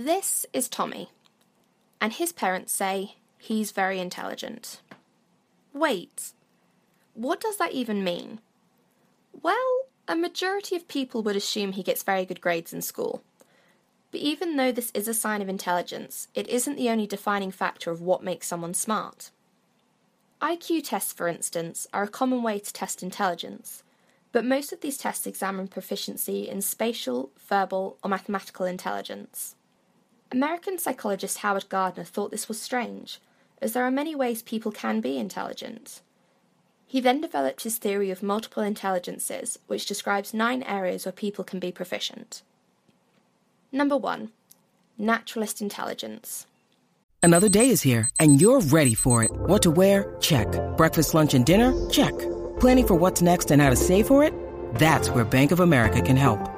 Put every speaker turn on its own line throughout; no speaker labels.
This is Tommy, and his parents say he's very intelligent. Wait, what does that even mean? Well, a majority of people would assume he gets very good grades in school. But even though this is a sign of intelligence, it isn't the only defining factor of what makes someone smart. IQ tests, for instance, are a common way to test intelligence, but most of these tests examine proficiency in spatial, verbal, or mathematical intelligence. American psychologist Howard Gardner thought this was strange, as there are many ways people can be intelligent. He then developed his theory of multiple intelligences, which describes nine areas where people can be proficient. Number one, naturalist intelligence.
Another day is here, and you're ready for it. What to wear? Check. Breakfast, lunch, and dinner? Check. Planning for what's next and how to save for it? That's where Bank of America can help.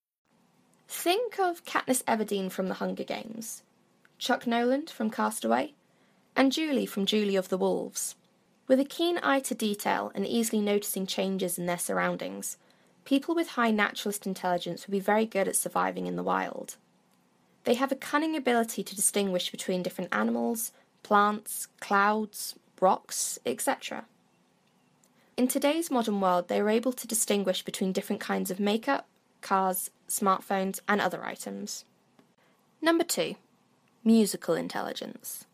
Think of Katniss Everdeen from The Hunger Games, Chuck Noland from Castaway, and Julie from Julie of the Wolves. With a keen eye to detail and easily noticing changes in their surroundings, people with high naturalist intelligence will be very good at surviving in the wild. They have a cunning ability to distinguish between different animals, plants, clouds, rocks, etc. In today's modern world, they are able to distinguish between different kinds of makeup, cars, smartphones, and other items. Number two, musical intelligence.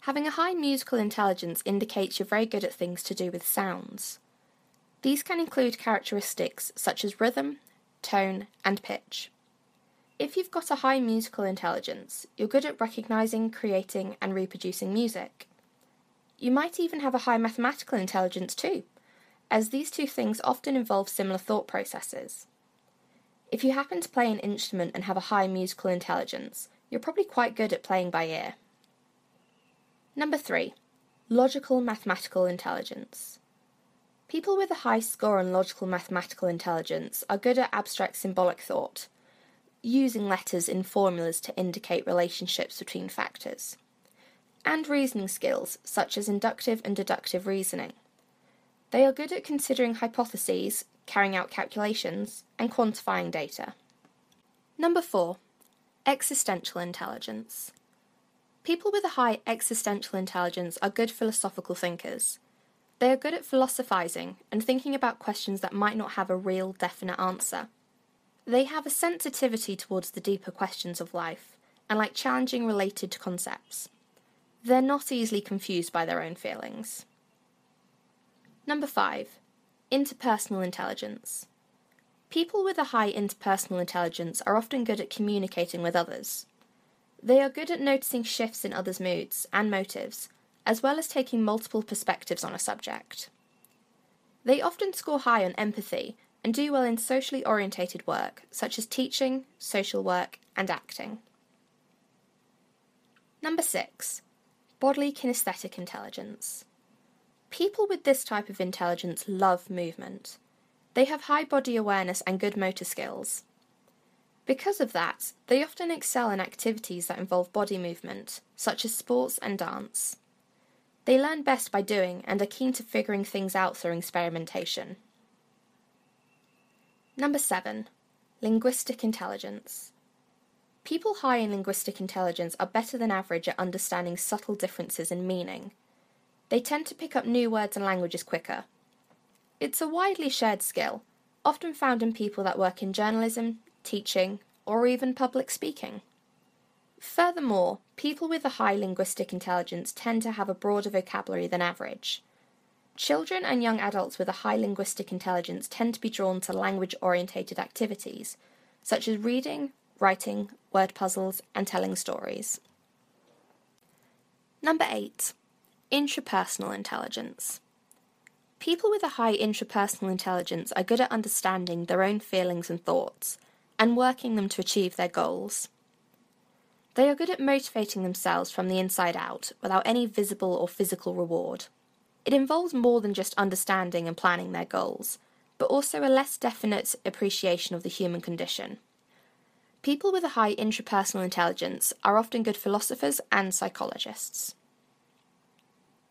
Having a high musical intelligence indicates you're very good at things to do with sounds. These can include characteristics such as rhythm, tone, and pitch. If you've got a high musical intelligence, you're good at recognizing, creating, and reproducing music. You might even have a high mathematical intelligence too, as these two things often involve similar thought processes. If you happen to play an instrument and have a high musical intelligence, you're probably quite good at playing by ear. Number three, logical mathematical intelligence. People with a high score on logical mathematical intelligence are good at abstract symbolic thought, using letters in formulas to indicate relationships between factors, and reasoning skills such as inductive and deductive reasoning. They are good at considering hypotheses, carrying out calculations, and quantifying data. Number four, existential intelligence. People with a high existential intelligence are good philosophical thinkers. They are good at philosophizing and thinking about questions that might not have a real definite answer. They have a sensitivity towards the deeper questions of life and like challenging related concepts. They're not easily confused by their own feelings. Number five, interpersonal intelligence. People with a high interpersonal intelligence are often good at communicating with others. They are good at noticing shifts in others' moods and motives, as well as taking multiple perspectives on a subject. They often score high on empathy and do well in socially orientated work, such as teaching, social work, and acting. Number six, bodily kinesthetic intelligence. People with this type of intelligence love movement. They have high body awareness and good motor skills. Because of that, they often excel in activities that involve body movement, such as sports and dance. They learn best by doing and are keen to figuring things out through experimentation. Number 7. Linguistic intelligence. People high in linguistic intelligence are better than average at understanding subtle differences in meaning they tend to pick up new words and languages quicker. It's a widely shared skill, often found in people that work in journalism, teaching, or even public speaking. Furthermore, people with a high linguistic intelligence tend to have a broader vocabulary than average. Children and young adults with a high linguistic intelligence tend to be drawn to language orientated activities, such as reading, writing, word puzzles, and telling stories. Number 8. Intrapersonal intelligence. People with a high intrapersonal intelligence are good at understanding their own feelings and thoughts and working them to achieve their goals. They are good at motivating themselves from the inside out without any visible or physical reward. It involves more than just understanding and planning their goals, but also a less definite appreciation of the human condition. People with a high intrapersonal intelligence are often good philosophers and psychologists.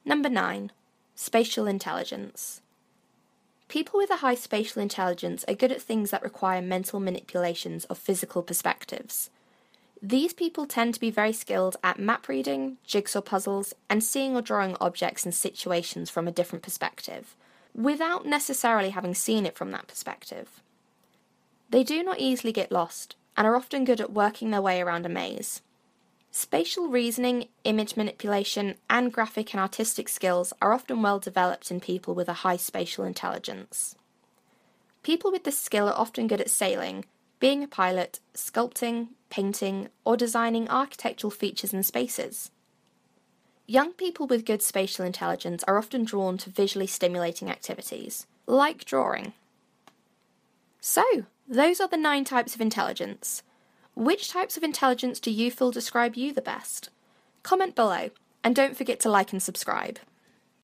Number 9. Spatial intelligence. People with a high spatial intelligence are good at things that require mental manipulations of physical perspectives. These people tend to be very skilled at map reading, jigsaw puzzles, and seeing or drawing objects and situations from a different perspective, without necessarily having seen it from that perspective. They do not easily get lost, and are often good at working their way around a maze. Spatial reasoning, image manipulation, and graphic and artistic skills are often well developed in people with a high spatial intelligence. People with this skill are often good at sailing, being a pilot, sculpting, painting, or designing architectural features and spaces. Young people with good spatial intelligence are often drawn to visually stimulating activities, like drawing. So, those are the nine types of intelligence. Which types of intelligence do you feel describe you the best? Comment below, and don't forget to like and subscribe.